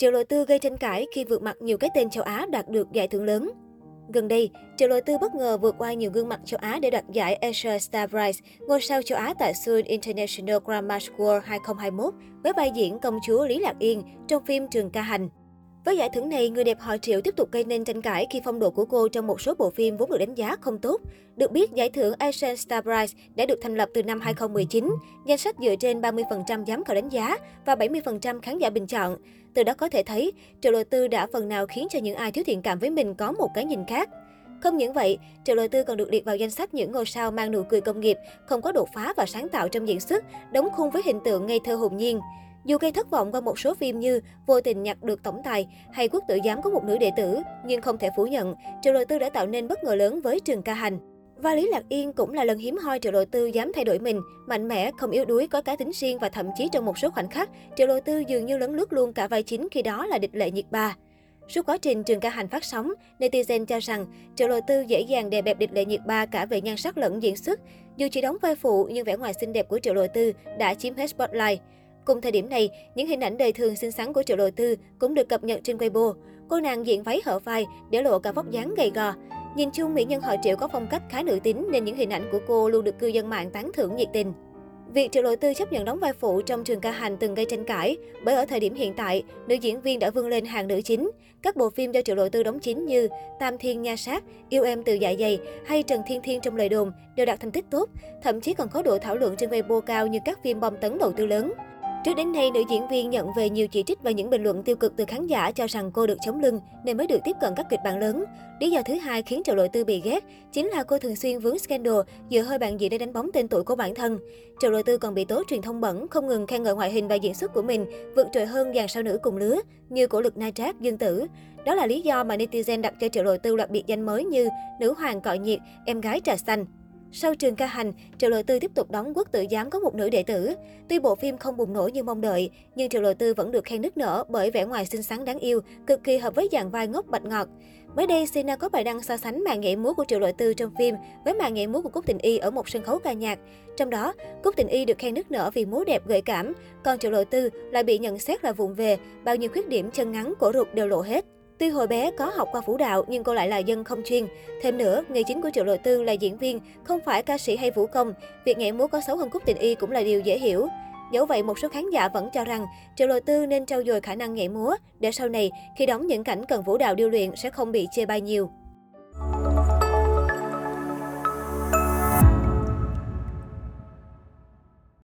Triệu Lộ Tư gây tranh cãi khi vượt mặt nhiều cái tên châu Á đạt được giải thưởng lớn. Gần đây, Triệu Lộ Tư bất ngờ vượt qua nhiều gương mặt châu Á để đoạt giải Asia Star Prize, ngôi sao châu Á tại Seoul International Grammar School 2021 với vai diễn công chúa Lý Lạc Yên trong phim Trường Ca Hành. Với giải thưởng này, người đẹp họ Triệu tiếp tục gây nên tranh cãi khi phong độ của cô trong một số bộ phim vốn được đánh giá không tốt. Được biết, giải thưởng Asian Star Prize đã được thành lập từ năm 2019, danh sách dựa trên 30% giám khảo đánh giá và 70% khán giả bình chọn. Từ đó có thể thấy, Triệu Lộ Tư đã phần nào khiến cho những ai thiếu thiện cảm với mình có một cái nhìn khác. Không những vậy, Triệu Lộ Tư còn được liệt vào danh sách những ngôi sao mang nụ cười công nghiệp, không có đột phá và sáng tạo trong diễn xuất, đóng khung với hình tượng ngây thơ hồn nhiên. Dù gây thất vọng qua một số phim như Vô tình nhặt được tổng tài hay Quốc tử giám có một nữ đệ tử, nhưng không thể phủ nhận, Triệu Lộ Tư đã tạo nên bất ngờ lớn với trường ca hành. Và Lý Lạc Yên cũng là lần hiếm hoi Triệu Lộ Tư dám thay đổi mình, mạnh mẽ, không yếu đuối, có cá tính riêng và thậm chí trong một số khoảnh khắc, Triệu Lộ Tư dường như lấn lướt luôn cả vai chính khi đó là địch lệ nhiệt ba. Suốt quá trình trường ca hành phát sóng, netizen cho rằng Triệu Lộ Tư dễ dàng đè bẹp địch lệ nhiệt ba cả về nhan sắc lẫn diễn xuất. Dù chỉ đóng vai phụ nhưng vẻ ngoài xinh đẹp của Triệu Lộ Tư đã chiếm hết spotlight. Cùng thời điểm này, những hình ảnh đời thường xinh xắn của Triệu Lộ Tư cũng được cập nhật trên Weibo. Cô nàng diện váy hở vai, để lộ cả vóc dáng gầy gò. Nhìn chung, mỹ nhân họ Triệu có phong cách khá nữ tính nên những hình ảnh của cô luôn được cư dân mạng tán thưởng nhiệt tình. Việc Triệu Lộ Tư chấp nhận đóng vai phụ trong trường ca hành từng gây tranh cãi, bởi ở thời điểm hiện tại, nữ diễn viên đã vươn lên hàng nữ chính. Các bộ phim do Triệu Lộ Tư đóng chính như Tam Thiên Nha Sát, Yêu Em Từ Dạ Dày hay Trần Thiên Thiên trong lời đồn đều đạt thành tích tốt, thậm chí còn có độ thảo luận trên Weibo cao như các phim bom tấn đầu tư lớn. Trước đến nay, nữ diễn viên nhận về nhiều chỉ trích và những bình luận tiêu cực từ khán giả cho rằng cô được chống lưng nên mới được tiếp cận các kịch bản lớn. Lý do thứ hai khiến Triệu Lộ Tư bị ghét chính là cô thường xuyên vướng scandal dựa hơi bạn gì để đánh bóng tên tuổi của bản thân. Triệu Lộ Tư còn bị tố truyền thông bẩn, không ngừng khen ngợi ngoại hình và diễn xuất của mình, vượt trội hơn dàn sao nữ cùng lứa như cổ lực Na Trác, Dương Tử. Đó là lý do mà netizen đặt cho Triệu Lộ Tư loạt biệt danh mới như nữ hoàng cọ nhiệt, em gái trà xanh. Sau trường ca hành, Triệu Lộ Tư tiếp tục đóng quốc tử giám có một nữ đệ tử. Tuy bộ phim không bùng nổ như mong đợi, nhưng Triệu Lộ Tư vẫn được khen nức nở bởi vẻ ngoài xinh xắn đáng yêu, cực kỳ hợp với dàn vai ngốc bạch ngọt. Mới đây, Sina có bài đăng so sánh màn nhảy múa của Triệu Lộ Tư trong phim với màn nhảy múa của Cúc Tình Y ở một sân khấu ca nhạc. Trong đó, Cúc Tình Y được khen nức nở vì múa đẹp gợi cảm, còn Triệu Lộ Tư lại bị nhận xét là vụng về, bao nhiêu khuyết điểm chân ngắn, cổ rụt đều lộ hết. Tuy hồi bé có học qua vũ đạo nhưng cô lại là dân không chuyên. Thêm nữa, nghề chính của Triệu Lộ Tư là diễn viên, không phải ca sĩ hay vũ công. Việc nhảy múa có xấu hơn Cúc Tình Y cũng là điều dễ hiểu. Dẫu vậy, một số khán giả vẫn cho rằng Triệu Lộ Tư nên trau dồi khả năng nhảy múa để sau này khi đóng những cảnh cần vũ đạo điêu luyện sẽ không bị chê bai nhiều.